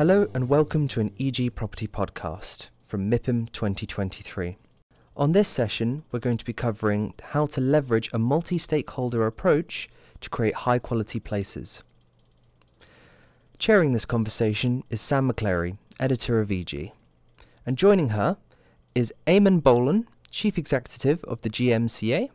Hello and welcome to an EG Property podcast from MIPIM 2023. On this session, we're going to be covering how to leverage a multi stakeholder approach to create high quality places. Chairing this conversation is Sam McClary, editor of EG. And joining her is Eamonn Boylan, Chief Executive of the GMCA,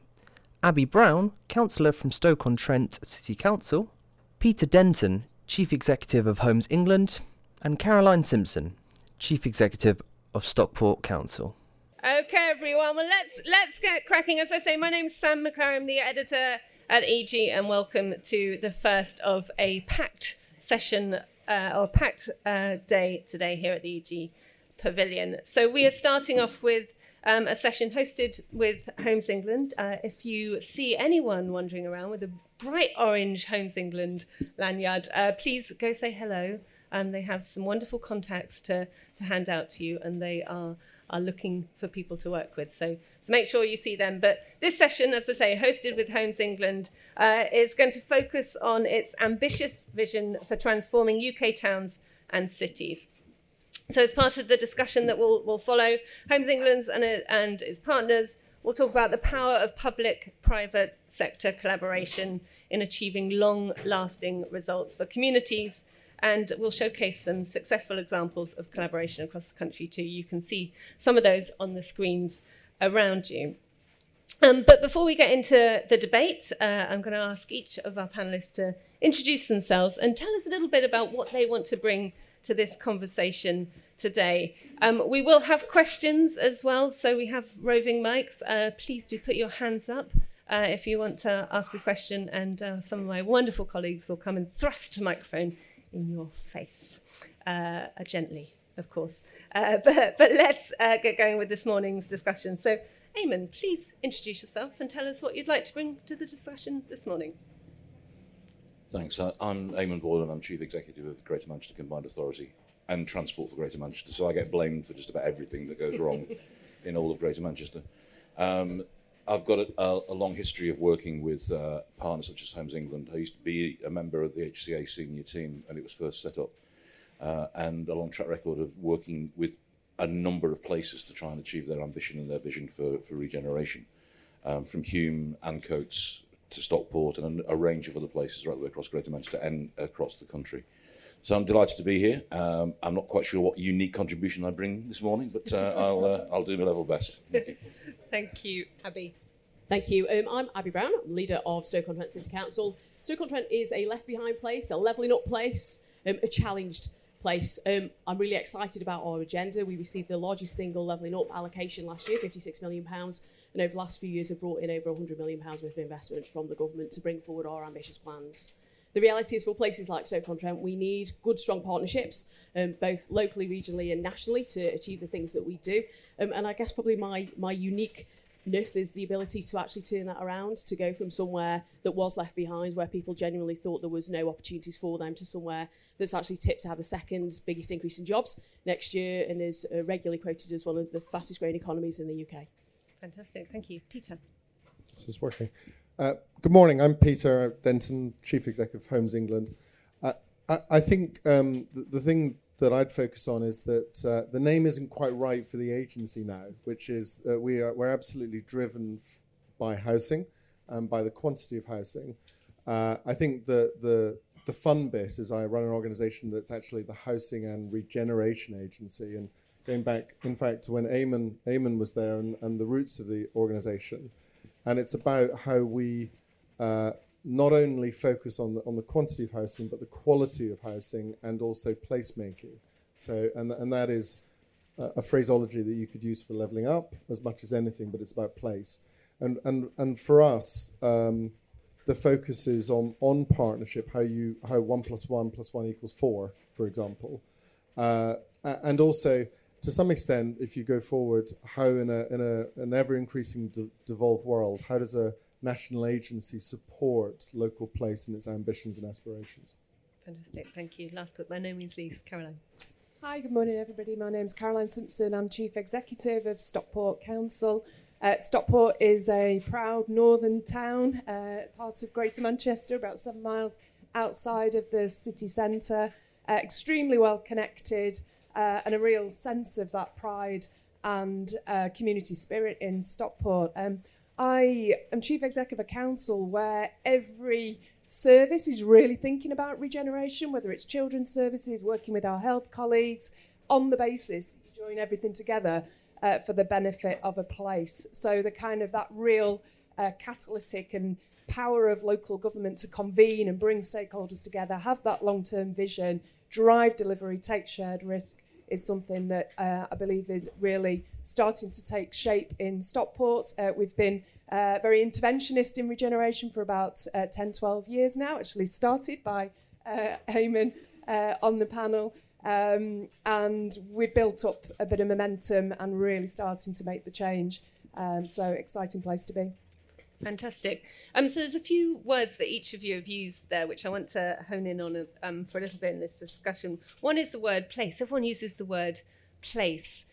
Abi Brown, Councillor from Stoke-on-Trent City Council, Peter Denton, Chief Executive of Homes England, and Caroline Simpson, Chief Executive of Stockport Council. Okay, everyone. Well, let's let's get cracking. As I say, my name's Sam McClary. I'm the editor at EG, and welcome to the first of a packed session uh, or packed uh, day today here at the EG Pavilion. So we are starting off with um, a session hosted with Homes England. Uh, if you see anyone wandering around with a bright orange Homes England lanyard, uh, please go say hello and they have some wonderful contacts to, to hand out to you, and they are, are looking for people to work with. So, so make sure you see them. But this session, as I say, hosted with Homes England, uh, is going to focus on its ambitious vision for transforming UK towns and cities. So, as part of the discussion that will, will follow, Homes England and, and its partners will talk about the power of public private sector collaboration in achieving long lasting results for communities and we'll showcase some successful examples of collaboration across the country too. You can see some of those on the screens around you. Um, but before we get into the debate, uh, I'm going to ask each of our panelists to introduce themselves and tell us a little bit about what they want to bring to this conversation today. Um, we will have questions as well, so we have roving mics. Uh, please do put your hands up. Uh, if you want to ask a question, and uh, some of my wonderful colleagues will come and thrust a microphone in your face, uh, gently, of course. Uh, but, but let's uh, get going with this morning's discussion. So, Eamonn, please introduce yourself and tell us what you'd like to bring to the discussion this morning. Thanks. Uh, I'm Eamonn Boylan. I'm Chief Executive of the Greater Manchester Combined Authority and Transport for Greater Manchester. So I get blamed for just about everything that goes wrong in all of Greater Manchester. Um, I've got a, a, long history of working with uh, partners such as Homes England. I used to be a member of the HCA senior team when it was first set up, uh, and a long track record of working with a number of places to try and achieve their ambition and their vision for, for regeneration, um, from Hulme and Ancoats to Stockport and a, range of other places right the way across Greater Manchester and across the country. So I'm delighted to be here. Um, I'm not quite sure what unique contribution I bring this morning, but uh, I'll, uh, I'll do my level best. Thank you. Thank you, Abi. Thank you. Um, I'm Abi Brown, leader of Stoke-on-Trent City Council. Stoke-on-Trent is a left-behind place, a levelling up place, um, a challenged place. Um, I'm really excited about our agenda. We received the largest single levelling up allocation last year, £56 million, and over the last few years have brought in over £100 million worth of investment from the government to bring forward our ambitious plans. The reality is for places like Stoke-on-Trent, we need good, strong partnerships, um, both locally, regionally and nationally to achieve the things that we do. Um, and I guess probably my, my unique ness is the ability to actually turn that around, to go from somewhere that was left behind, where people genuinely thought there was no opportunities for them, to somewhere that's actually tipped to have the second biggest increase in jobs next year and is uh, regularly quoted as one of the fastest growing economies in the UK. Fantastic, thank you. Peter. This is working. Uh, good morning, I'm Peter Denton, Chief Executive of Homes England. Uh, I, I, think um, the, the thing that I'd focus on is that uh, the name isn't quite right for the agency now, which is we are we're absolutely driven f- by housing and by the quantity of housing. Uh, I think the the the fun bit is I run an organisation that's actually the housing and regeneration agency, and going back, in fact, to when Eamonn Eamonn was there and, and the roots of the organisation, and it's about how we uh, not only focus on the, on the quantity of housing, but the quality of housing and also placemaking. So, and, and that is a, phraseology that you could use for leveling up as much as anything, but it's about place. And, and, and for us, um, the focus is on, on partnership, how, you, how one plus one plus one equals four, for example. Uh, and also, to some extent, if you go forward, how in, a, in a, an ever increasing de- devolved world, how does a national agency support local place and its ambitions and aspirations. Fantastic, thank you. Last but by no means least, Caroline. Hi, good morning, everybody. My name's Caroline Simpson. I'm Chief Executive of Stockport Council. Uh, Stockport is a proud northern town, uh, part of Greater Manchester, about seven miles outside of the city centre. uh, extremely well connected, uh, and a real sense of that pride and uh, community spirit in Stockport. Um, I am chief executive of a council where every service is really thinking about regeneration, whether it's children's services, working with our health colleagues, on the basis you join everything together uh, for the benefit of a place. So the kind of that real uh, catalytic and power of local government to convene and bring stakeholders together, have that long-term vision, drive delivery, take shared risk is something that uh, I believe is really starting to take shape in Stockport. Uh, we've been uh, very interventionist in regeneration for about uh, 10, 12 years now, actually started by uh, uh, on the panel. Um, and we've built up a bit of momentum and really starting to make the change. Um, so exciting place to be. Fantastic. Um, so there's a few words that each of you have used there, which I want to hone in on um, for a little bit in this discussion. One is the word place. Everyone uses the word place,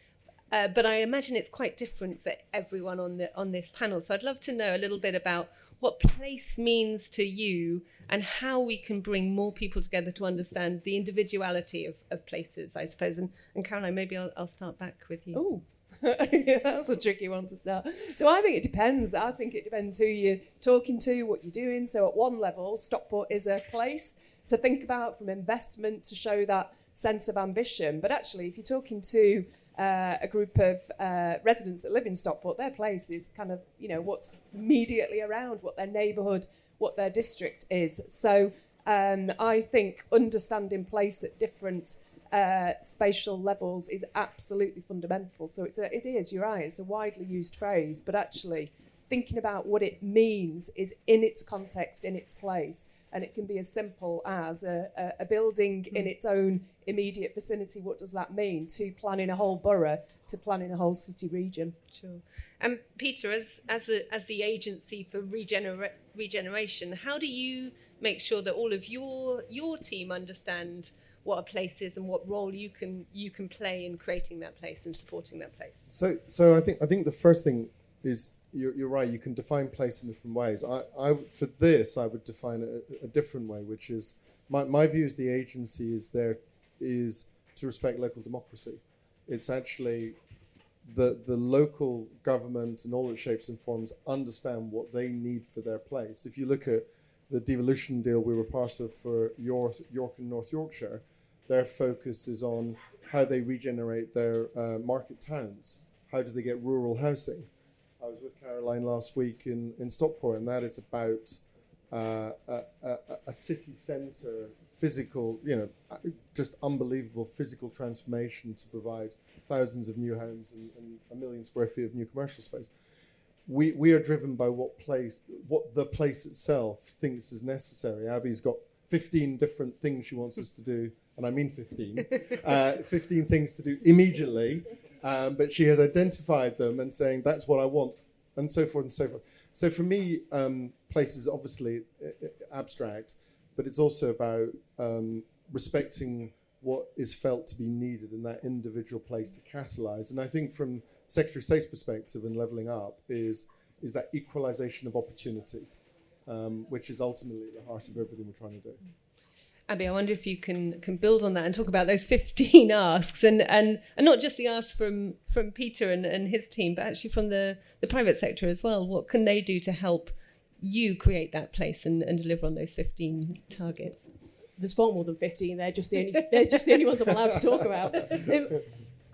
uh, but I imagine it's quite different for everyone on the on this panel. So I'd love to know a little bit about what place means to you and how we can bring more people together to understand the individuality of, of places, I suppose. And, and Caroline, maybe I'll, I'll start back with you. Oh, that's a tricky one to start. So I think it depends. I think it depends who you're talking to, what you're doing. So at one level, Stockport is a place to think about from investment to show that sense of ambition. But actually, if you're talking to uh, a group of uh, residents that live in Stockport, their place is kind of, you know, what's immediately around, what their neighbourhood, what their district is. So um, I think understanding place at different uh, spatial levels is absolutely fundamental. So it's a, it is, you're right, it's a widely used phrase, but actually thinking about what it means is in its context, in its place. And it can be as simple as a, a, a building mm. in its own immediate vicinity. What does that mean? To planning a whole borough, to planning a whole city region. Sure. And um, Peter, as as, a, as the agency for regenera- regeneration, how do you make sure that all of your your team understand what a place is and what role you can you can play in creating that place and supporting that place. So, so I think I think the first thing is you're, you're right. You can define place in different ways. I, I for this I would define a, a different way, which is my my view is the agency is there is to respect local democracy. It's actually the the local government in all its shapes and forms understand what they need for their place. If you look at the devolution deal we were part of for York, York and North Yorkshire, their focus is on how they regenerate their uh, market towns. How do they get rural housing? I was with Caroline last week in, in Stockport, and that is about uh, a, a, a, city centre, physical, you know, uh, just unbelievable physical transformation to provide thousands of new homes and, and a million square feet of new commercial space. We, we are driven by what place, what the place itself thinks is necessary. Abi's got 15 different things she wants us to do and I mean 15, uh, 15 things to do immediately, um, but she has identified them and saying, that's what I want, and so forth and so forth. So for me, um, place is obviously uh, uh, abstract, but it's also about um, respecting what is felt to be needed in that individual place to catalyze. And I think from Secretary of State's perspective and levelling up is, is that equalization of opportunity, um, which is ultimately the heart of everything we're trying to do. Abi, I wonder if you can can build on that and talk about those 15 asks and and, and not just the asks from from Peter and, and his team, but actually from the, the private sector as well. What can they do to help you create that place and, and deliver on those 15 targets? There's far more than 15. They're just the only they're just the only ones I'm allowed to talk about. Um,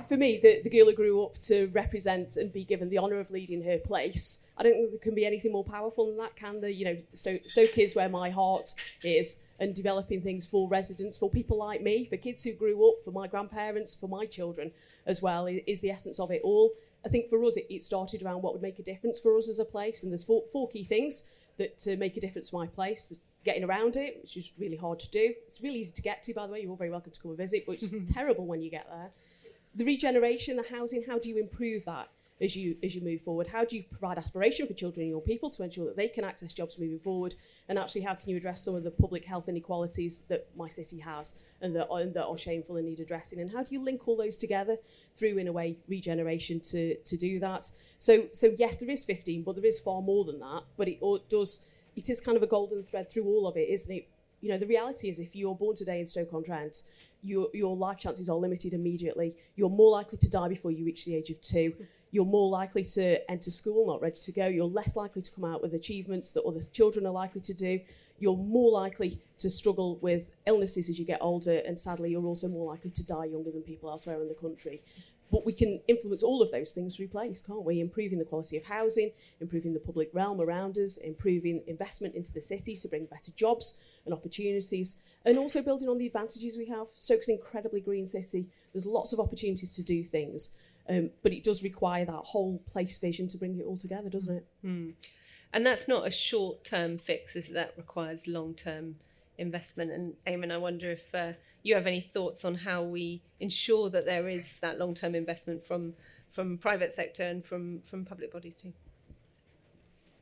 for me, the, the girl who grew up to represent and be given the honour of leading her place, I don't think there can be anything more powerful than that, can there? You know, Stoke, Stoke is where my heart is, and developing things for residents, for people like me, for kids who grew up, for my grandparents, for my children as well, is the essence of it all. I think for us, it, it started around what would make a difference for us as a place, and there's four, four key things that to make a difference to my place getting around it, which is really hard to do. It's really easy to get to, by the way. You're all very welcome to come and visit, but it's terrible when you get there the regeneration, the housing, how do you improve that as you as you move forward? How do you provide aspiration for children and young people to ensure that they can access jobs moving forward? And actually, how can you address some of the public health inequalities that my city has and that and that are shameful and need addressing? And how do you link all those together through, in a way, regeneration to to do that? So so yes, there is 15, but there is far more than that. But it does it is kind of a golden thread through all of it, isn't it? You know, the reality is if you're born today in Stoke-on-Trent, your, your life chances are limited immediately. You're more likely to die before you reach the age of two. You're more likely to enter school not ready to go. You're less likely to come out with achievements that other children are likely to do. You're more likely to struggle with illnesses as you get older, and sadly, you're also more likely to die younger than people elsewhere in the country. But we can influence all of those things through place, can't we? Improving the quality of housing, improving the public realm around us, improving investment into the city to bring better jobs and opportunities, and also building on the advantages we have. Stoke's an incredibly green city. There's lots of opportunities to do things, um, but it does require that whole place vision to bring it all together, doesn't it? Mm. And that's not a short term fix, is? That requires long term investment. And Eamonn, I wonder if uh, you have any thoughts on how we ensure that there is that long term investment from from private sector and from, from public bodies too.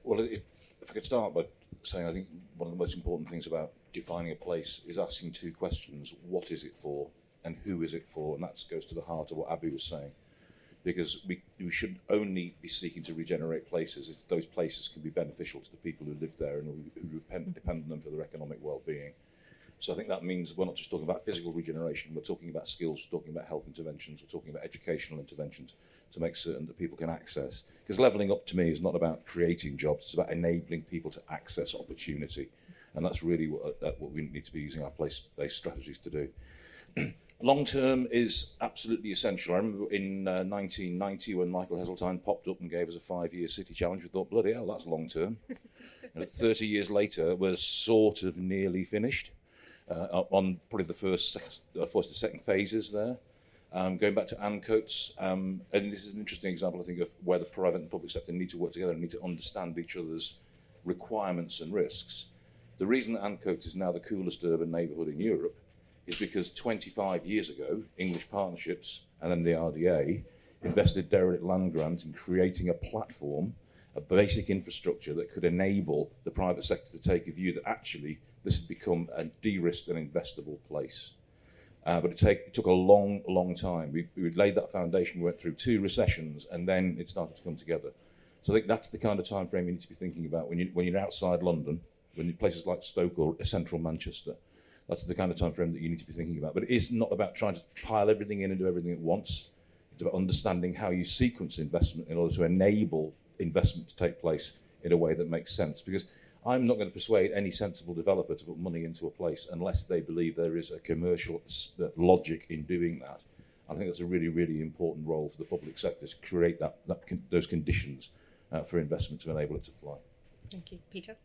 Well, if I could start by saying I think one of the most important things about defining a place is asking two questions: what is it for, and who is it for? And that goes to the heart of what Abi was saying because we, we should only be seeking to regenerate places if those places can be beneficial to the people who live there and who, who depend, depend on them for their economic well-being. So I think that means we're not just talking about physical regeneration, we're talking about skills, we're talking about health interventions, we're talking about educational interventions to make certain that people can access. Because levelling up to me is not about creating jobs, it's about enabling people to access opportunity. And that's really what, uh, what we need to be using our place-based strategies to do. Long term is absolutely essential. I remember in uh, 1990 when Michael Heseltine popped up and gave us a five year city challenge, we thought, bloody hell, that's long term. 30 years later, we're sort of nearly finished uh, on probably the first, uh, first and second phases there. Um, going back to Ancoats, um, and this is an interesting example, I think, of where the private and public sector need to work together and need to understand each other's requirements and risks. The reason that Ancoats is now the coolest urban neighbourhood in Europe is because 25 years ago, English Partnerships and then the RDA invested derelict land grant in creating a platform, a basic infrastructure that could enable the private sector to take a view that actually this had become a de-risked and investable place. Uh, but it, take, it, took a long, long time. We, we laid that foundation, we went through two recessions, and then it started to come together. So I think that's the kind of time frame you need to be thinking about when, you, when you're outside London, when you're places like Stoke or central Manchester. That's the kind of time frame that you need to be thinking about. But it is not about trying to pile everything in and do everything at once. It's about understanding how you sequence investment in order to enable investment to take place in a way that makes sense. Because I'm not going to persuade any sensible developer to put money into a place unless they believe there is a commercial uh, logic in doing that. I think that's a really, really important role for the public sector to create that, that con- those conditions uh, for investment to enable it to fly. Thank you, Peter.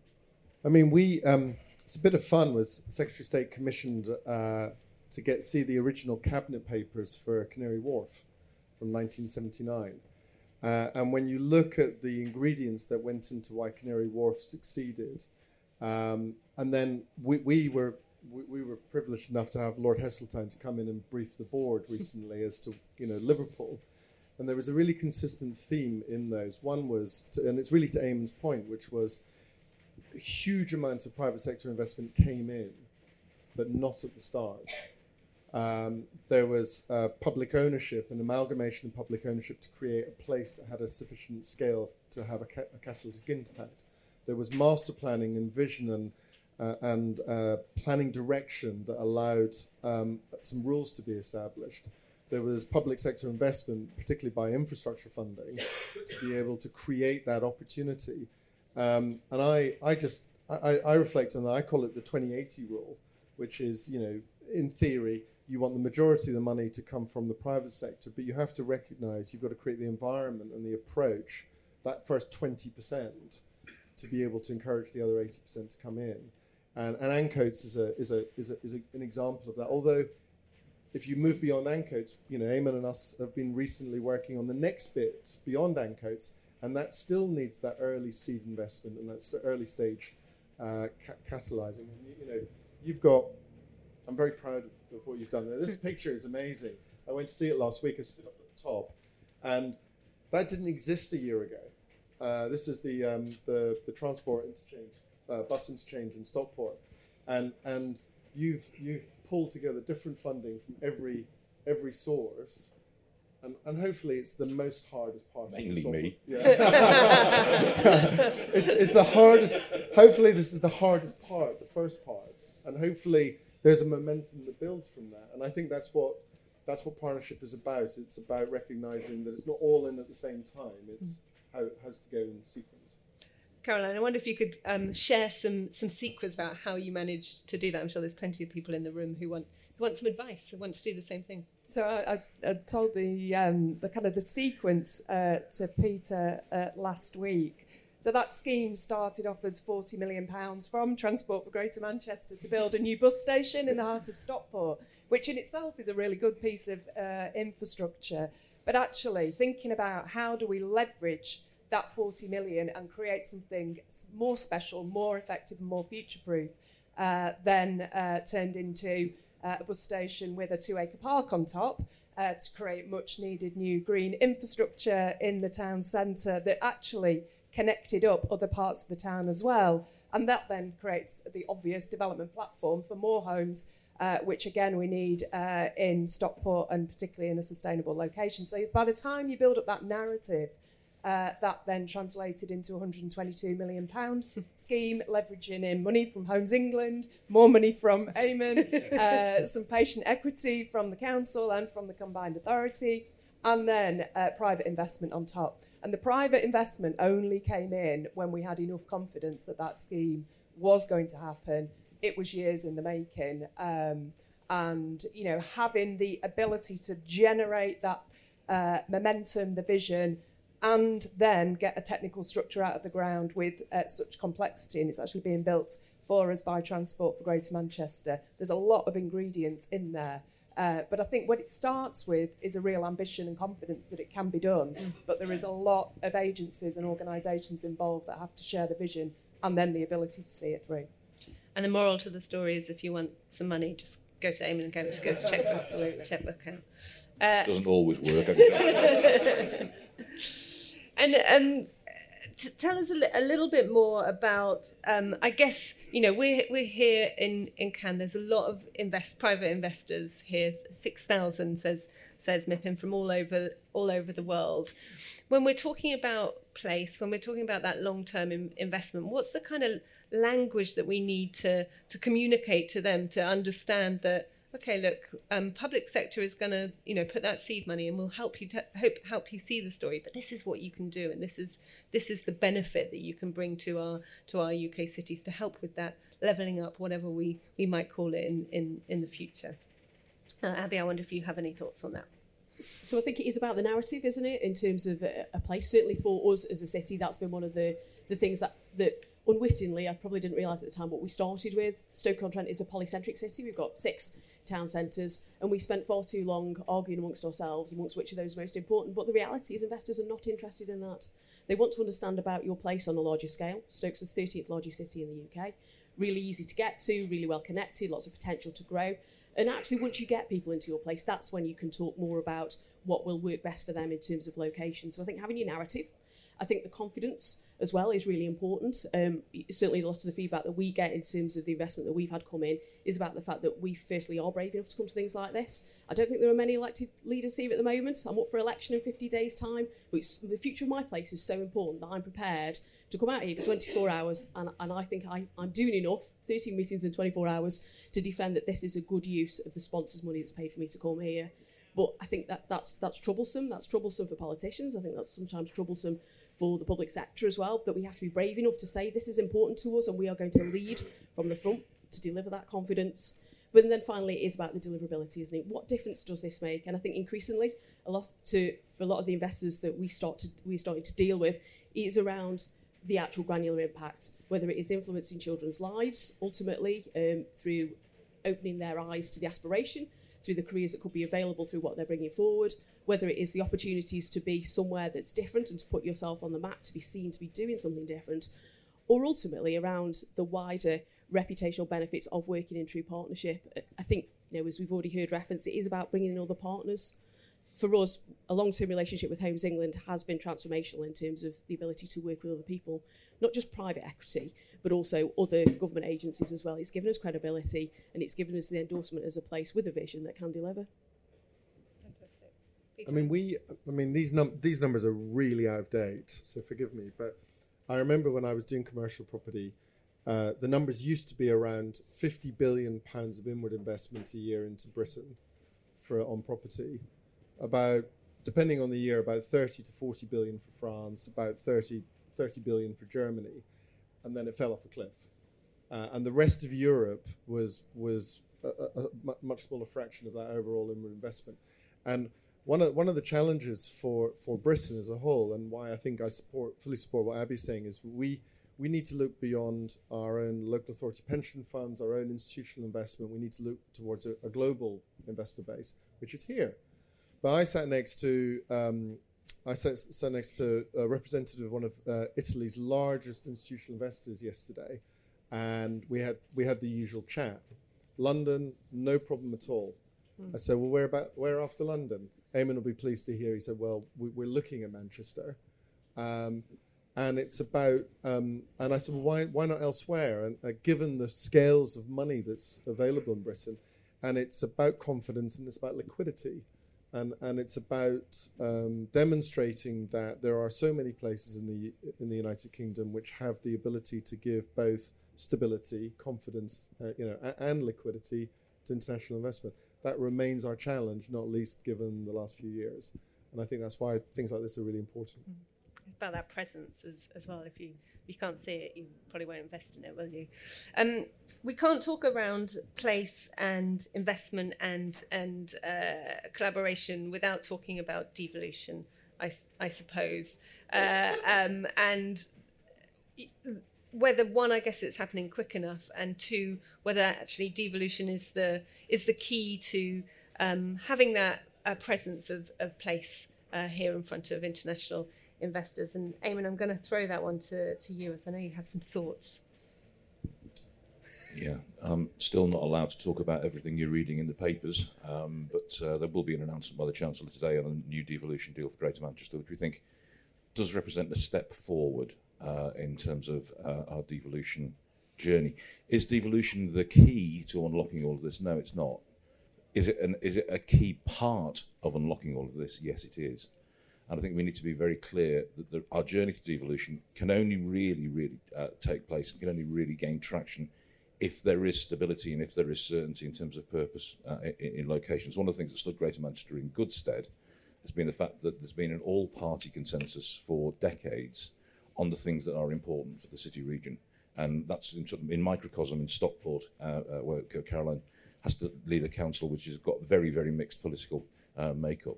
I mean, we um, it's a bit of fun was Secretary of State commissioned uh, to get see the original cabinet papers for Canary Wharf from 1979. Uh, and when you look at the ingredients that went into why Canary Wharf succeeded, um, and then we, we were we, we, were privileged enough to have Lord Heseltine to come in and brief the board recently as to you know Liverpool, and there was a really consistent theme in those. One was, to, and it's really to Eamonn's point, which was huge amounts of private sector investment came in, but not at the start. Um, there was uh, public ownership, an amalgamation of public ownership to create a place that had a sufficient scale to have a, ca- a catalytic impact. There was master planning and vision and uh, and uh, planning direction that allowed um, some rules to be established. There was public sector investment, particularly by infrastructure funding, to be able to create that opportunity um, and I, I just, I, I reflect on that. I call it the 2080 rule, which is, you know, in theory, you want the majority of the money to come from the private sector, but you have to recognize you've got to create the environment and the approach, that first 20%, to be able to encourage the other 80% to come in. And, and Ancoats is, a, is, a, is, a, is a, an example of that. Although, if you move beyond Ancoats, you know, Eamonn and us have been recently working on the next bit beyond Ancoats, and that still needs that early seed investment and that's early stage uh, ca- catalyzing. And you, you, know, you've got. I'm very proud of, of what you've done there. This picture is amazing. I went to see it last week. I stood up at the top, and that didn't exist a year ago. Uh, this is the, um, the the transport interchange, uh, bus interchange in Stockport, and and you've you've pulled together different funding from every every source and, and hopefully it's the most hardest part. Mainly me. Yeah. it's, it's the hardest. Hopefully this is the hardest part, the first part, and hopefully there's a momentum that builds from that, and I think that's what that's what partnership is about. It's about recognizing that it's not all in at the same time. It's how it has to go in sequence. Caroline, I wonder if you could um, share some some secrets about how you managed to do that. I'm sure there's plenty of people in the room who want who want some advice, who want to do the same thing. So I, I, told the um, the kind of the sequence uh, to Peter uh, last week. So that scheme started off as forty million pounds from Transport for Greater Manchester to build a new bus station in the heart of Stockport, which in itself is a really good piece of uh, infrastructure. But actually, thinking about how do we leverage that 40 million and create something more special, more effective, and more future proof, uh, then uh, turned into uh, a bus station with a two acre park on top uh, to create much needed new green infrastructure in the town centre that actually connected up other parts of the town as well. And that then creates the obvious development platform for more homes. Uh, which again we need uh, in Stockport and particularly in a sustainable location. So by the time you build up that narrative uh, that then translated into a 122 million pound scheme, leveraging in money from Homes England, more money from Eamonn, uh, some patient equity from the council and from the combined authority, and then uh, private investment on top. And the private investment only came in when we had enough confidence that that scheme was going to happen. It was years in the making, um, and you know having the ability to generate that uh, momentum, the vision and then get a technical structure out of the ground with uh, such complexity. And it's actually being built for us by Transport for Greater Manchester. There's a lot of ingredients in there. Uh, but I think what it starts with is a real ambition and confidence that it can be done. But there is a lot of agencies and organisations involved that have to share the vision and then the ability to see it through. And the moral to the story is if you want some money, just go to Eamonn and go to, go to check Absolutely. checkbook account. Uh, Doesn't always work. I can tell you. And um, t- tell us a, li- a little bit more about. Um, I guess you know we're we're here in in Cannes. There's a lot of invest private investors here. Six thousand says says MIPIM from all over all over the world. When we're talking about place, when we're talking about that long term in, investment, what's the kind of language that we need to to communicate to them to understand that okay, look, um, public sector is going to, you know, put that seed money and we'll help you te- hope help you see the story. But this is what you can do, and this is this is the benefit that you can bring to our to our UK cities to help with that leveling up, whatever we we might call it in in in the future. Uh, Abi, I wonder if you have any thoughts on that. So I think it is about the narrative, isn't it? In terms of a, a place, certainly for us as a city, that's been one of the the things that that unwittingly I probably didn't realise at the time what we started with. Stoke-on-Trent is a polycentric city. We've got six town centres, and we spent far too long arguing amongst ourselves amongst which of those are most important. But the reality is, investors are not interested in that. They want to understand about your place on a larger scale. Stoke's the 13th largest city in the UK. Really easy to get to, really well connected, lots of potential to grow. And actually, once you get people into your place, that's when you can talk more about what will work best for them in terms of location. So I think having your narrative, I think the confidence as well is really important. Um, certainly, a lot of the feedback that we get in terms of the investment that we've had come in is about the fact that we firstly are brave enough to come to things like this. I don't think there are many elected leaders here at the moment. I'm up for election in 50 days' time, but the future of my place is so important that I'm prepared to come out here for 24 hours, and, and I think I, I'm doing enough, 13 meetings in 24 hours, to defend that this is a good use of the sponsors' money that's paid for me to come here. But I think that that's that's troublesome. That's troublesome for politicians. I think that's sometimes troublesome for the public sector as well. That we have to be brave enough to say this is important to us, and we are going to lead from the front to deliver that confidence. But then finally, it is about the deliverability, isn't it? What difference does this make? And I think increasingly, a lot to for a lot of the investors that we start to we're starting to deal with is around the actual granular impact, whether it is influencing children's lives ultimately um, through opening their eyes to the aspiration through the careers that could be available through what they're bringing forward, whether it is the opportunities to be somewhere that's different and to put yourself on the map, to be seen to be doing something different, or ultimately around the wider reputational benefits of working in true partnership. I think, you know, as we've already heard reference, it is about bringing in other partners. For us, a long-term relationship with Homes England has been transformational in terms of the ability to work with other people, not just private equity, but also other government agencies as well. It's given us credibility and it's given us the endorsement as a place with a vision that can deliver. I mean, we. I mean, these num- these numbers are really out of date. So forgive me, but I remember when I was doing commercial property uh, the numbers used to be around 50 billion pounds of inward investment a year into Britain for on property. About, depending on the year, about 30 to 40 billion for France, about 30, 30 billion for Germany, and then it fell off a cliff. Uh, and the rest of Europe was was a, a, a much smaller fraction of that overall inward investment. And one of one of the challenges for, for Britain as a whole, and why I think I support fully support what Abi's saying, is we we need to look beyond our own local authority pension funds, our own institutional investment. We need to look towards a, a global investor base, which is here. But I sat next to um, I sat, sat next to a representative of one of uh, Italy's largest institutional investors yesterday, and we had we had the usual chat. London, no problem at all. Mm. I said, well, where about where after London? Eamonn will be pleased to hear. He said, well, we, are looking at Manchester, um, and it's about. Um, and I said, well, why why not elsewhere? And uh, given the scales of money that's available in Britain, and it's about confidence and it's about liquidity. And, and it's about um, demonstrating that there are so many places in the in the United Kingdom which have the ability to give both stability, confidence, uh, you know, and liquidity to international investment. That remains our challenge, not least given the last few years. And I think that's why things like this are really important. Mm. About that presence as, as well. If you you can't see it, you probably won't invest in it, will you? Um, we can't talk around place and investment and and uh, collaboration without talking about devolution. I, I suppose, uh, um, and whether one, I guess it's happening quick enough, and two, whether actually devolution is the is the key to um, having that uh, presence of, of place uh, here in front of international investors. And Eamonn, I'm going to throw that one to, to you, as I know you have some thoughts. Yeah, I'm still not allowed to talk about everything you're reading in the papers, um, but uh, there will be an announcement by the Chancellor today on a new devolution deal for Greater Manchester, which we think does represent a step forward uh, in terms of uh, our devolution journey. Is devolution the key to unlocking all of this? No, it's not. Is it, an, is it a key part of unlocking all of this? Yes, it is. And I think we need to be very clear that the, our journey to devolution can only really, really uh, take place and can only really gain traction if there is stability and if there is certainty in terms of purpose uh, in, in, locations. One of the things that stood Greater Manchester in good stead has been the fact that there's been an all-party consensus for decades on the things that are important for the city region. And that's in, in microcosm in Stockport, uh, uh, where Caroline has to lead a council which has got very, very mixed political uh, makeup.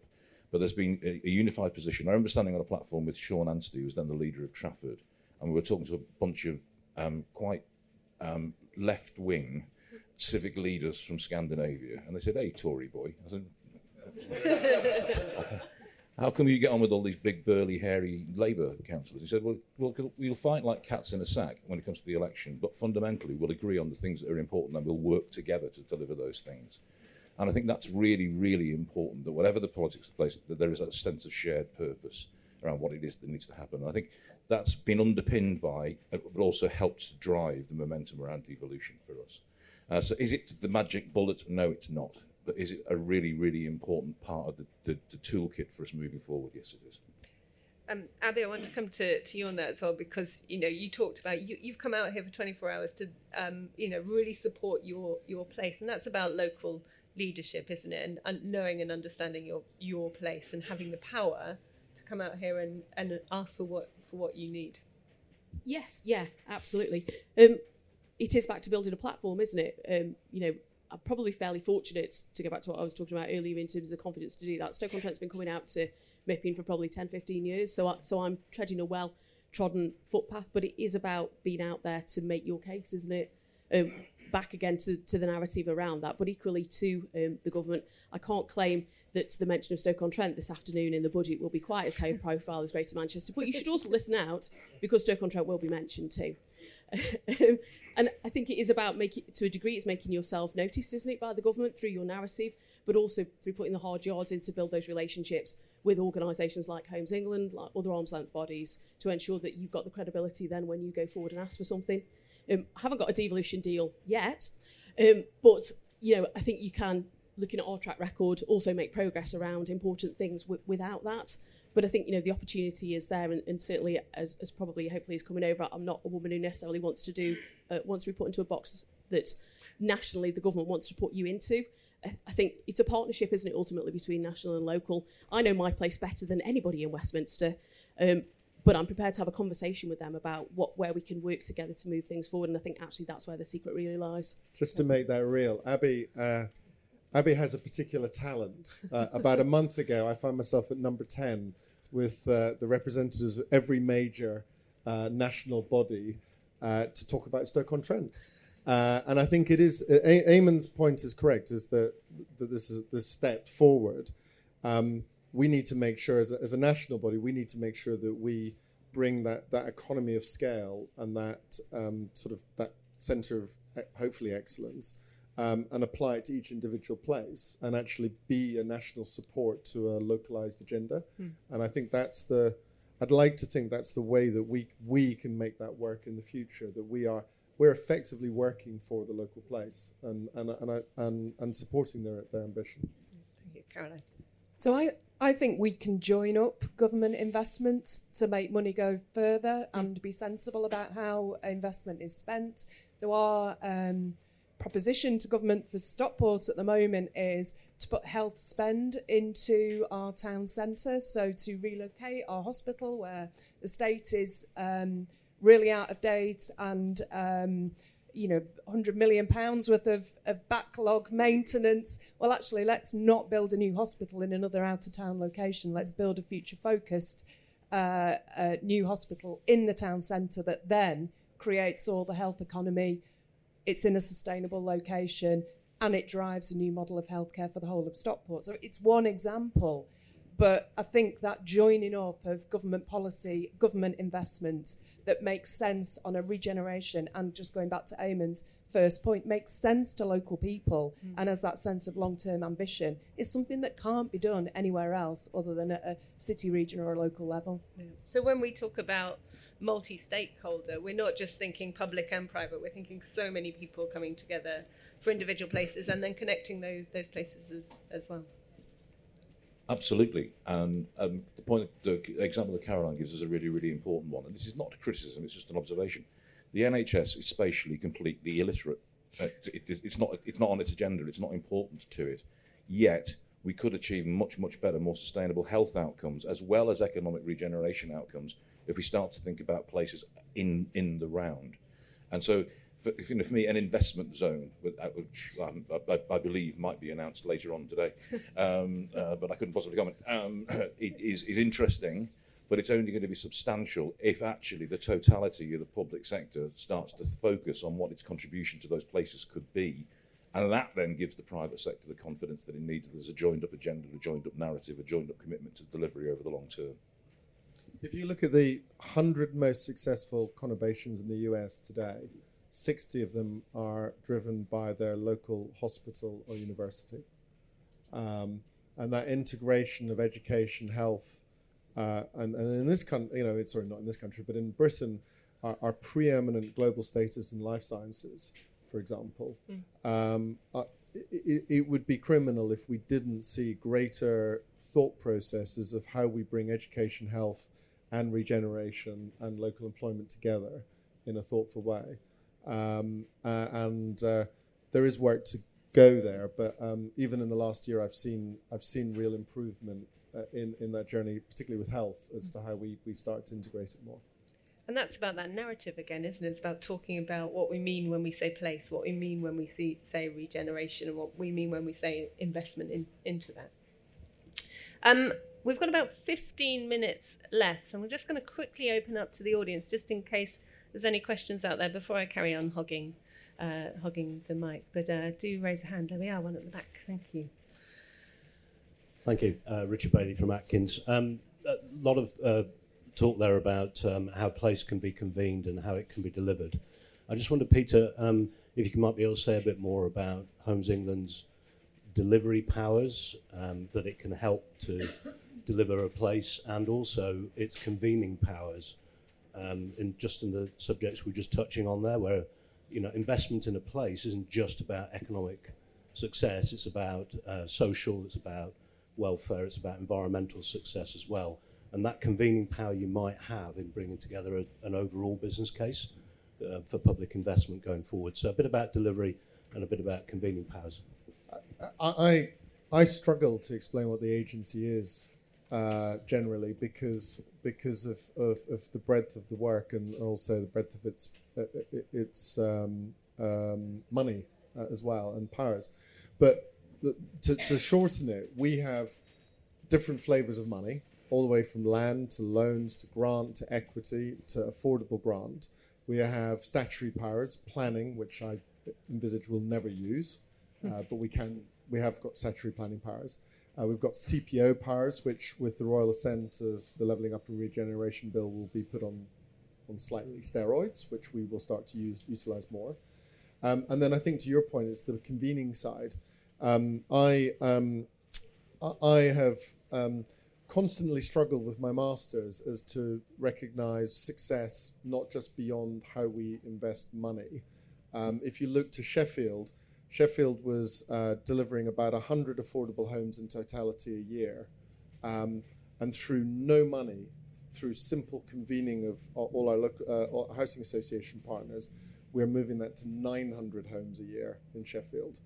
But there's been a, a, unified position. I remember standing on a platform with Sean Anstee, who was then the leader of Trafford, and we were talking to a bunch of um, quite um, left wing civic leaders from Scandinavia. And they said, Hey, Tory boy. I said, how come you get on with all these big, burly, hairy Labour councillors? He said, well, we'll, we'll fight like cats in a sack when it comes to the election, but fundamentally we'll agree on the things that are important and we'll work together to deliver those things. And I think that's really, really important, that whatever the politics of place, that there is a sense of shared purpose around what it is that needs to happen. And I think that's been underpinned by, uh, but also helps drive the momentum around devolution for us. Uh, so is it the magic bullet? No, it's not is it a really, really important part of the, the, the toolkit for us moving forward? Yes, it is. Um, Abi, I want to come to, to you on that as well because you know you talked about you, you've come out here for 24 hours to um, you know really support your your place, and that's about local leadership, isn't it? And, and knowing and understanding your your place and having the power to come out here and, and ask for what for what you need. Yes, yeah, absolutely. Um, it is back to building a platform, isn't it? Um, you know, I'm probably fairly fortunate to go back to what I was talking about earlier in terms of the confidence to do that. Stoke-on-Trent's been coming out to MIPIM for probably 10, 15 years, so I, so I'm treading a well trodden footpath. But it is about being out there to make your case, isn't it? Um, back again to, to the narrative around that, but equally to um, the government. I can't claim that the mention of Stoke-on-Trent this afternoon in the budget will be quite as high profile as Greater Manchester, but you should also listen out because Stoke-on-Trent will be mentioned too. And I think it is about making, to a degree, it's making yourself noticed, isn't it, by the government through your narrative, but also through putting the hard yards in to build those relationships with organisations like Homes England, like other arm's length bodies, to ensure that you've got the credibility then when you go forward and ask for something. Um, I haven't got a devolution deal yet, um, but you know, I think you can, looking at our track record, also make progress around important things w- without that. But I think you know the opportunity is there, and, and certainly as, as probably hopefully is coming over. I'm not a woman who necessarily wants to do uh, wants to be put into a box that nationally the government wants to put you into. I, think it's a partnership, isn't it? Ultimately between national and local. I know my place better than anybody in Westminster. Um, but I'm prepared to have a conversation with them about what where we can work together to move things forward. And I think actually that's where the secret really lies. Just to make that real, Abi, uh, Abi has a particular talent. Uh, about a month ago, I found myself at number ten with uh, the representatives of every major uh, national body uh, to talk about Stoke-on-Trent. Uh, and I think it is a- Eamonn's point is correct. Is that that this is this step forward. Um, we need to make sure, as a, as a national body, we need to make sure that we bring that, that economy of scale and that um, sort of that center of hopefully excellence um, and apply it to each individual place and actually be a national support to a localized agenda. And I think that's the, I'd like to think that's the way that we, we can make that work in the future, that we are, we're effectively working for the local place and, and, and, and, and, and supporting their, their ambition. Thank you, Caroline. So I, I think we can join up government investments to make money go further and be sensible about how investment is spent. There are um, proposition to government for Stockport at the moment is to put health spend into our town centre, so to relocate our hospital where the state is um, really out of date and um, you know, 100 million pounds worth of, of backlog maintenance. Well, actually, let's not build a new hospital in another out of town location. Let's build a future focused uh, uh, new hospital in the town centre that then creates all the health economy. It's in a sustainable location and it drives a new model of healthcare for the whole of Stockport. So it's one example. But I think that joining up of government policy, government investment that makes sense on a regeneration and just going back to Eamonn's first point, makes sense to local people mm. and has that sense of long term ambition is something that can't be done anywhere else other than at a city, region, or a local level. So when we talk about multi-stakeholder, we're not just thinking public and private. We're thinking so many people coming together for individual places and then connecting those those places as, as well. Absolutely, and um, the point, the example that Caroline gives is a really, really important one. And this is not a criticism; it's just an observation. The NHS is spatially completely illiterate. Uh, it- it- it's not. It's not on its agenda. It's not important to it. Yet we could achieve much, much better, more sustainable health outcomes as well as economic regeneration outcomes if we start to think about places in in the round. And so, for, you know, for me, an investment zone, uh, which um, I, I- believe might be announced later on today, um, uh, but I couldn't possibly comment, um, is, is interesting, but it's only going to be substantial if actually the totality of the public sector starts to focus on what its contribution to those places could be. And that then gives the private sector the confidence that it needs. There's a joined up agenda, a joined up narrative, a joined up commitment to delivery over the long term. If you look at the 100 most successful conurbations in the US today, 60 of them are driven by their local hospital or university. Um, and that integration of education, health, uh, and, and in this country, you know, it's sorry, not in this country, but in Britain, our, our preeminent global status in life sciences, for example, um, uh, it, it would be criminal if we didn't see greater thought processes of how we bring education, health, and regeneration and local employment together in a thoughtful way. Um, uh, and uh, there is work to go there, but um, even in the last year, I've seen I've seen real improvement uh, in in that journey, particularly with health, as to how we we start to integrate it more. And that's about that narrative again, isn't it? It's about talking about what we mean when we say place, what we mean when we see, say regeneration, and what we mean when we say investment in, into that. Um, we've got about 15 minutes left, so we're just going to quickly open up to the audience just in case there's any questions out there before I carry on hogging, uh, hogging the mic. But uh, do raise a hand. There we are, one at the back. Thank you. Thank you, uh, Richard Bailey from Atkins. Um, a lot of uh, talk there about um, how place can be convened and how it can be delivered. I just wonder, Peter, um, if you might be able to say a bit more about Homes England's delivery powers, um, that it can help to deliver a place, and also its convening powers. Um, in just in the subjects we we're just touching on there, where you know investment in a place isn't just about economic success; it's about uh, social, it's about welfare, it's about environmental success as well. and that convening power you might have in bringing together a, an overall business case uh, for public investment going forward. So a bit about delivery and a bit about convening powers. I, I, I struggle to explain what the agency is uh, generally because because of, of, of the breadth of the work and also the breadth of its uh, its um, um, money uh, as well and powers. But the, to, to shorten it, we have different flavors of money, all the way from land to loans to grant to equity to affordable grant. We have statutory powers, planning, which I envisage we'll never use, uh, but we can. We have got statutory planning powers. Uh, we've got CPO powers, which, with the royal assent of the Levelling Up and Regeneration Bill, will be put on on slightly steroids, which we will start to use utilize more. Um, and then I think to your point is the convening side. Um, I um, I have um, constantly struggled with my masters as to recognize success not just beyond how we invest money. Um, if you look to Sheffield, Sheffield was uh, delivering about 100 affordable homes in totality a year. Um, and through no money, through simple convening of all our local, uh, housing association partners, we're moving that to 900 homes a year in Sheffield.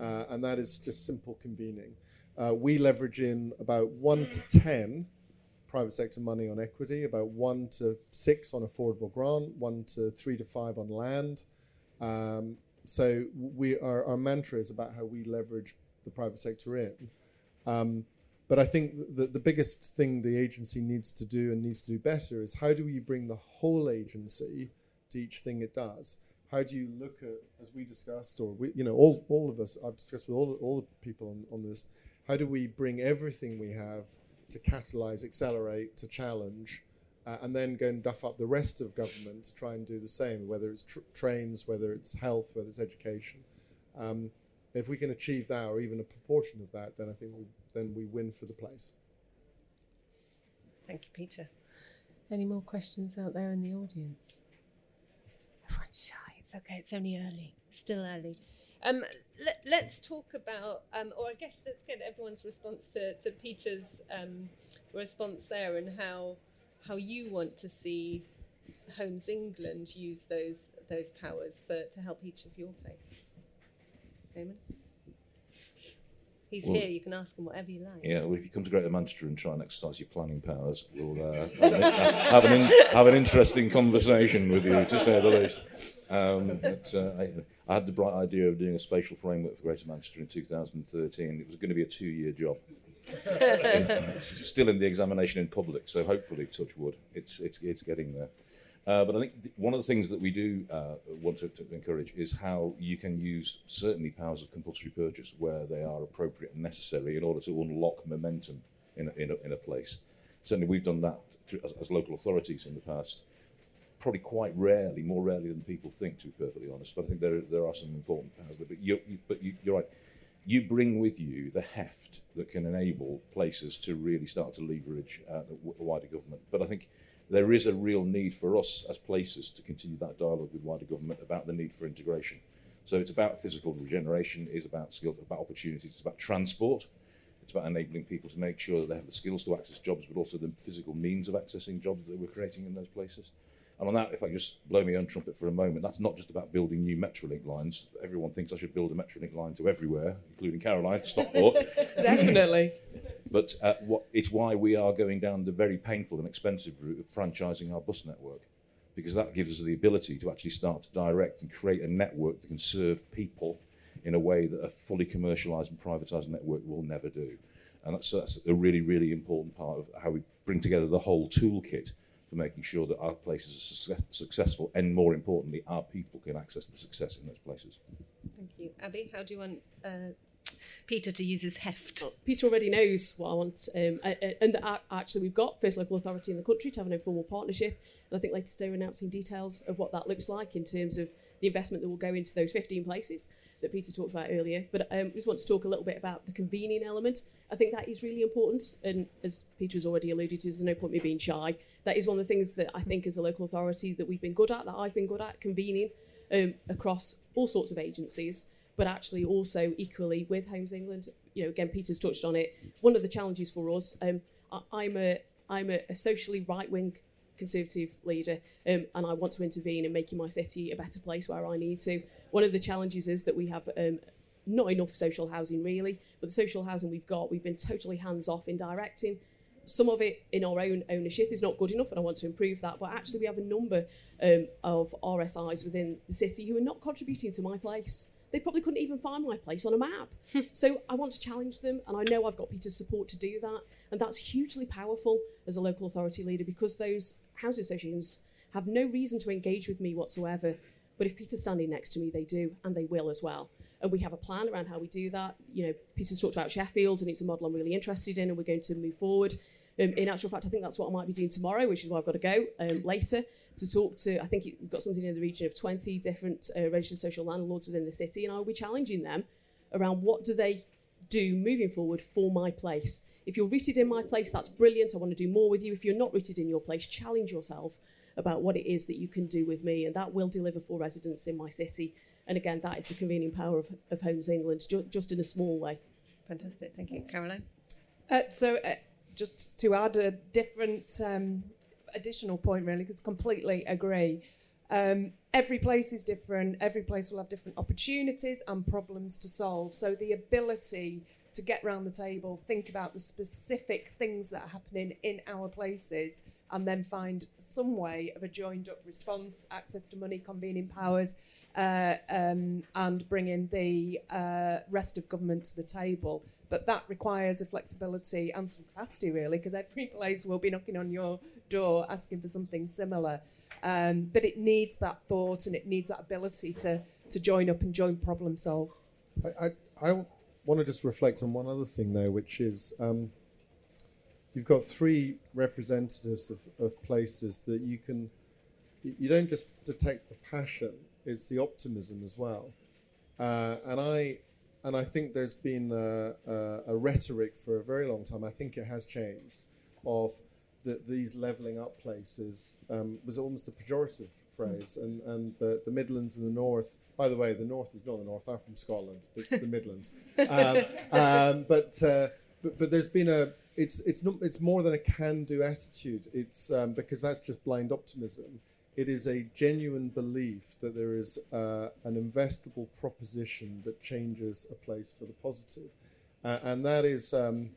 Uh, and that is just simple convening. Uh, we leverage in about 1 to 10 private sector money on equity, about 1 to 6 on affordable grant, 1 to 3 to 5 on land. Um, so we our, our mantra is about how we leverage the private sector in. Um, but I think the, the biggest thing the agency needs to do and needs to do better is how do we bring the whole agency to each thing it does? How do you look at, as we discussed, or we, you know, all, all of us, I've discussed with all, all the people on, on this, how do we bring everything we have to catalyze, accelerate, to challenge, uh, and then go and duff up the rest of government to try and do the same, whether it's tr- trains, whether it's health, whether it's education. Um, if we can achieve that, or even a proportion of that, then I think we, then we win for the place. Thank you, Peter. Any more questions out there in the audience? Everyone's shy. It's okay. It's only early. Still early. Um, let, us talk about, um, or I guess let's get everyone's response to, to Peter's um, response there and how how you want to see Homes England use those those powers for to help each of your place. Damon? He's well, here. You can ask him whatever you like. Yeah, well, if you come to Greater Manchester and try and exercise your planning powers, we'll uh, have, an in, have an interesting conversation with you, to say the least. Um, but, uh, I, I, had the bright idea of doing a spatial framework for Greater Manchester in 2013. It was going to be a two-year job still in the examination in public, so hopefully, touch wood, it's, it's, it's getting there. Uh, but I think one of the things that we do uh, want to, to, encourage is how you can use certainly powers of compulsory purchase where they are appropriate and necessary in order to unlock momentum in a, in a, in a place. Certainly, we've done that to, as, as, local authorities in the past. Probably quite rarely, more rarely than people think, to be perfectly honest. But I think there, there are some important powers. There. But, you, you, but you, you're right you bring with you the heft that can enable places to really start to leverage uh, the wider government. But I think there is a real need for us as places to continue that dialogue with wider government about the need for integration. So it's about physical regeneration, it's about skills, about opportunities, it's about transport, it's about enabling people to make sure that they have the skills to access jobs, but also the physical means of accessing jobs that we're creating in those places. And on that, if I just blow my own trumpet for a moment, that's not just about building new Metrolink lines. Everyone thinks I should build a Metrolink line to everywhere, including Caroline, Stockport. Definitely. But uh, what, it's why we are going down the very painful and expensive route of franchising our bus network, because that gives us the ability to actually start to direct and create a network that can serve people in a way that a fully commercialised and privatised network will never do. And that's, that's a really, really important part of how we bring together the whole toolkit for making sure that our places are success- successful and, more importantly, our people can access the success in those places. Thank you. Abi, how do you want uh, Peter to use his heft? Peter already knows what I want. Um, and actually, we've got first local authority in the country to have an informal partnership. And I think later today we're announcing details of what that looks like in terms of the investment that will go into those 15 places that Peter talked about earlier. But I um, just want to talk a little bit about the convening element. I think that is really important. And as Peter has already alluded to, there's no point me being shy. That is one of the things that I think as a local authority that we've been good at, that I've been good at, convening um, across all sorts of agencies, but actually also equally with Homes England. You know, again, Peter's touched on it. One of the challenges for us, um, I, I'm a I'm a, a socially right wing conservative leader um, and I want to intervene in making my city a better place where I need to. One of the challenges is that we have um, not enough social housing really, but the social housing we've got, we've been totally hands off in directing. Some of it in our own ownership is not good enough, and I want to improve that. But actually, we have a number um, of RSLs within the city who are not contributing to my place. They probably couldn't even find my place on a map. Hmm. so I want to challenge them, and I know I've got Peter's support to do that. And that's hugely powerful as a local authority leader because those housing associations have no reason to engage with me whatsoever. But if Peter's standing next to me, they do, and they will as well. And we have a plan around how we do that. You know, Peter's talked about Sheffield, and it's a model I'm really interested in, and we're going to move forward. Um, in actual fact, I think that's what I might be doing tomorrow, which is why I've got to go um, later to talk to. I think we've got something in the region of 20 different uh, registered social landlords within the city, and I will be challenging them around what do they do moving forward for my place. If you're rooted in my place, that's brilliant. I want to do more with you. If you're not rooted in your place, challenge yourself about what it is that you can do with me, and that will deliver for residents in my city. And again, that is the convening power of, of Homes England, ju- just in a small way. Fantastic. Thank you. Caroline? Uh, so, uh, just to add a different um, additional point, really, because completely agree. Um, every place is different. Every place will have different opportunities and problems to solve. So the ability to get round the table, think about the specific things that are happening in our places, and then find some way of a joined up response, access to money, convening powers, uh, um, and bringing the uh, rest of government to the table. But that requires a flexibility and some capacity, really, because every place will be knocking on your door asking for something similar. Um, but it needs that thought and it needs that ability to, to join up and join problem solve. I, I, I want to just reflect on one other thing, though, which is um, you've got three representatives of, of places that you can, you don't just detect the passion, it's the optimism as well. Uh, and I, and I think there's been a, a, a, rhetoric for a very long time. I think it has changed of that these levelling up places um, was almost a pejorative phrase, and and the, the Midlands and the North. By the way, the North is not the North. I'm from Scotland. It's the Midlands. Um, um, but, uh, but but there's been a it's it's not it's more than a can-do attitude. It's um, because that's just blind optimism. It is a genuine belief that there is uh, an investable proposition that changes a place for the positive. Uh, and that is um,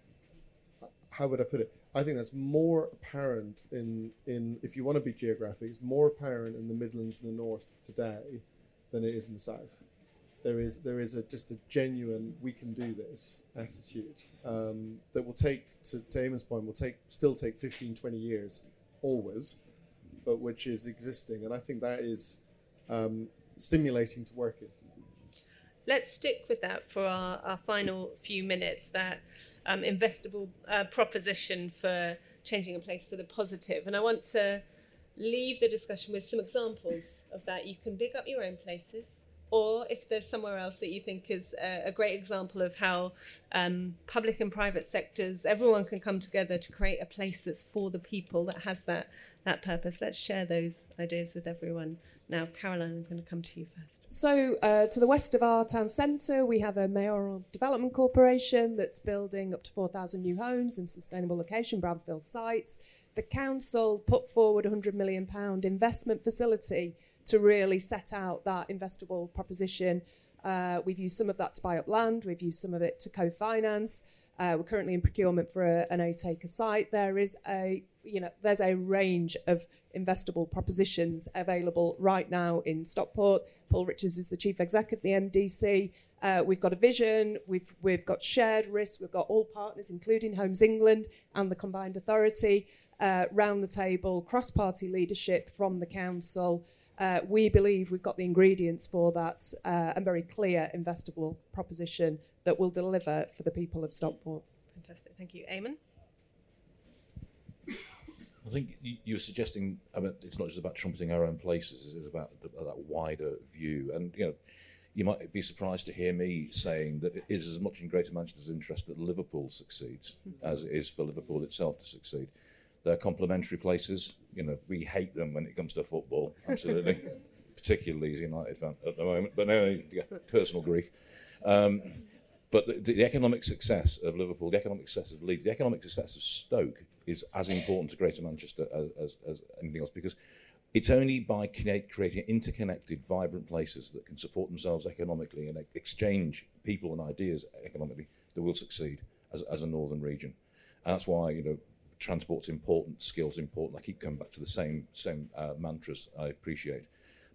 how would I put it? I think that's more apparent in, in if you want to be geographic, it's more apparent in the Midlands and the North today than it is in the South. There is there is a just a genuine we can do this attitude um, that will take to, to point will take still take 15, 20 years always, but which is existing, and I think that is um, stimulating to work in. Let's stick with that for our, our final few minutes. That um, investable uh, proposition for changing a place for the positive. And I want to leave the discussion with some examples of that. You can big up your own places, or if there's somewhere else that you think is a, a great example of how um, public and private sectors, everyone can come together to create a place that's for the people that has that that purpose. Let's share those ideas with everyone. Now, Caroline, I'm going to come to you first. So, uh, to the west of our town centre, we have a mayoral development corporation that's building up to 4,000 new homes in sustainable location, brownfield sites. The council put forward a £100 million investment facility to really set out that investable proposition. Uh, we've used some of that to buy up land, we've used some of it to co finance. Uh, we're currently in procurement for a, an eight acre site. There is a you know, there's a range of investable propositions available right now in Stockport. Paul Richards is the chief exec of the MDC. Uh, we've got a vision. We've we've got shared risk. We've got all partners, including Homes England and the combined authority, uh, round the table. Cross-party leadership from the council. Uh, we believe we've got the ingredients for that uh, and very clear investable proposition that will deliver for the people of Stockport. Fantastic. Thank you, Eamonn. I think you were suggesting I mean, it's not just about trumpeting our own places; it's about the, that wider view. And you know, you might be surprised to hear me saying that it is as much in Greater Manchester's interest that Liverpool succeeds as it is for Liverpool itself to succeed. They're complementary places. You know, we hate them when it comes to football, absolutely, particularly as United fan at the moment. But no, personal grief. Um, but the, the, economic success of Liverpool, the economic success of Leeds, the economic success of Stoke is as important to Greater Manchester as, as, as anything else because it's only by creating interconnected, vibrant places that can support themselves economically and exchange people and ideas economically that will succeed as, as a northern region. And that's why, you know, transport's important, skills important. I keep coming back to the same, same uh, mantras I appreciate.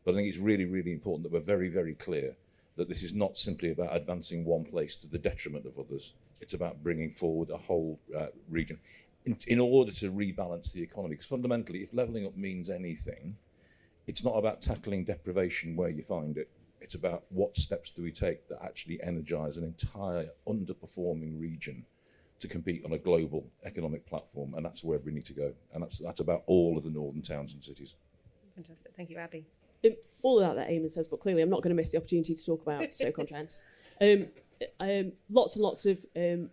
But I think it's really, really important that we're very, very clear that this is not simply about advancing one place to the detriment of others. It's about bringing forward a whole uh, region in, in order to rebalance the economy. Because fundamentally, if levelling up means anything, it's not about tackling deprivation where you find it. It's about what steps do we take that actually energise an entire underperforming region to compete on a global economic platform, and that's where we need to go. And that's that's about all of the northern towns and cities. Fantastic, thank you, Abi. Um, all of that that Eamonn says, but clearly I'm not going to miss the opportunity to talk about Stoke-on-Trent. Um, um, lots and lots of um,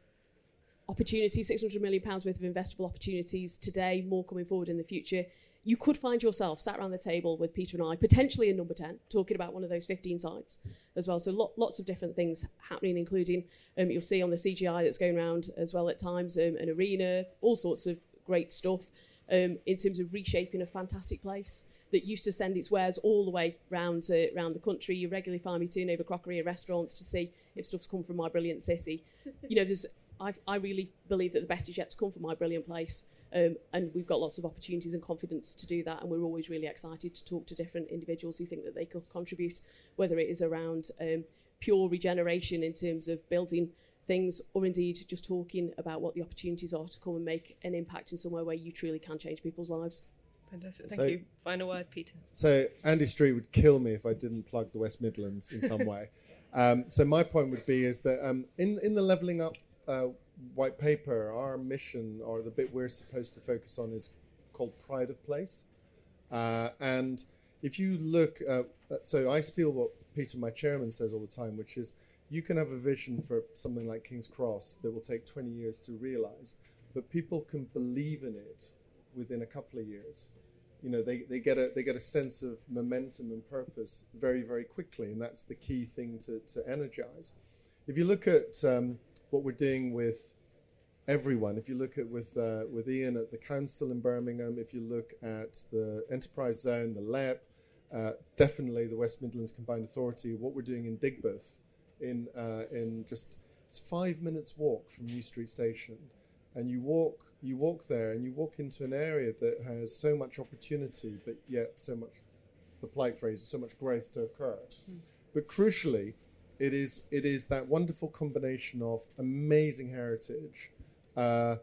opportunities, 600 million pounds worth of investable opportunities today, more coming forward in the future. You could find yourself sat around the table with Peter and I, potentially in number 10, talking about one of those 15 sites as well. So lot, lots of different things happening, including um, you'll see on the CGI that's going around as well at times, um, an arena, all sorts of great stuff um, in terms of reshaping a fantastic place that used to send its wares all the way round uh, around the country. You regularly find me turning over crockery at restaurants to see if stuff's come from my brilliant city. you know, there's I, I really believe that the best is yet to come from my brilliant place. Um, and we've got lots of opportunities and confidence to do that. And we're always really excited to talk to different individuals who think that they could contribute, whether it is around um, pure regeneration in terms of building things, or indeed just talking about what the opportunities are to come and make an impact in somewhere where you truly can change people's lives. Fantastic. Thank so, you. Final word, Peter. So Andy Street would kill me if I didn't plug the West Midlands in some way. Um, so my point would be is that um, in in the levelling up uh, white paper, our mission or the bit we're supposed to focus on is called Pride of Place. Uh, and if you look, uh, so I steal what Peter, my chairman, says all the time, which is you can have a vision for something like King's Cross that will take 20 years to realize, but people can believe in it within a couple of years. You know, they, they get a they get a sense of momentum and purpose very very quickly, and that's the key thing to, to energize. If you look at um, what we're doing with everyone. If you look at with uh, with Ian at the council in Birmingham, if you look at the enterprise zone, the LEP, uh, definitely the West Midlands Combined Authority. What we're doing in Digbeth, in uh, in just it's five minutes walk from New Street Station, and you walk you walk there and you walk into an area that has so much opportunity, but yet so much the polite phrase so much growth to occur. Mm. But crucially, it is it is that wonderful combination of amazing heritage, uh,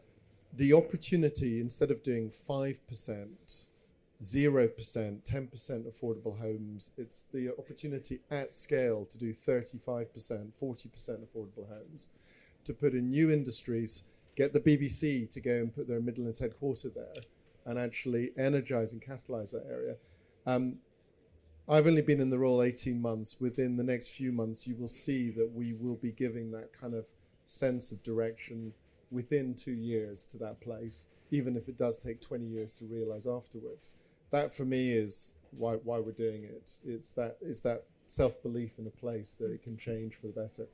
the opportunity instead of doing five percent, zero percent, ten percent affordable homes, it's the opportunity at scale to do thirty five percent, forty percent affordable homes, to put in new industries, get the BBC to go and put their Midlands headquarter there, and actually energize and catalyze that area. Um, I've only been in the role 18 months. Within the next few months, you will see that we will be giving that kind of sense of direction within two years to that place, even if it does take 20 years to realize afterwards. That for me is why, why we're doing it. It's that, it's that self belief in a place that it can change for the better.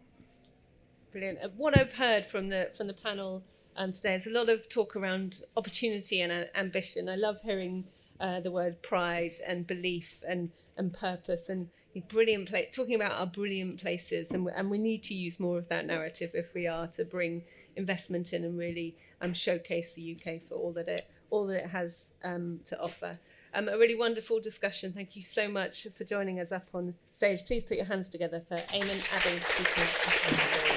Brilliant. Uh, what I've heard from the, from the panel um, today is a lot of talk around opportunity and uh, ambition. I love hearing uh, the word pride and belief and, and purpose and brilliant place talking about our brilliant places and we, and we need to use more of that narrative if we are to bring investment in and really um, showcase the UK for all that it all that it has um, to offer. Um, a really wonderful discussion. Thank you so much for joining us up on stage. Please put your hands together for Eamonn Abi.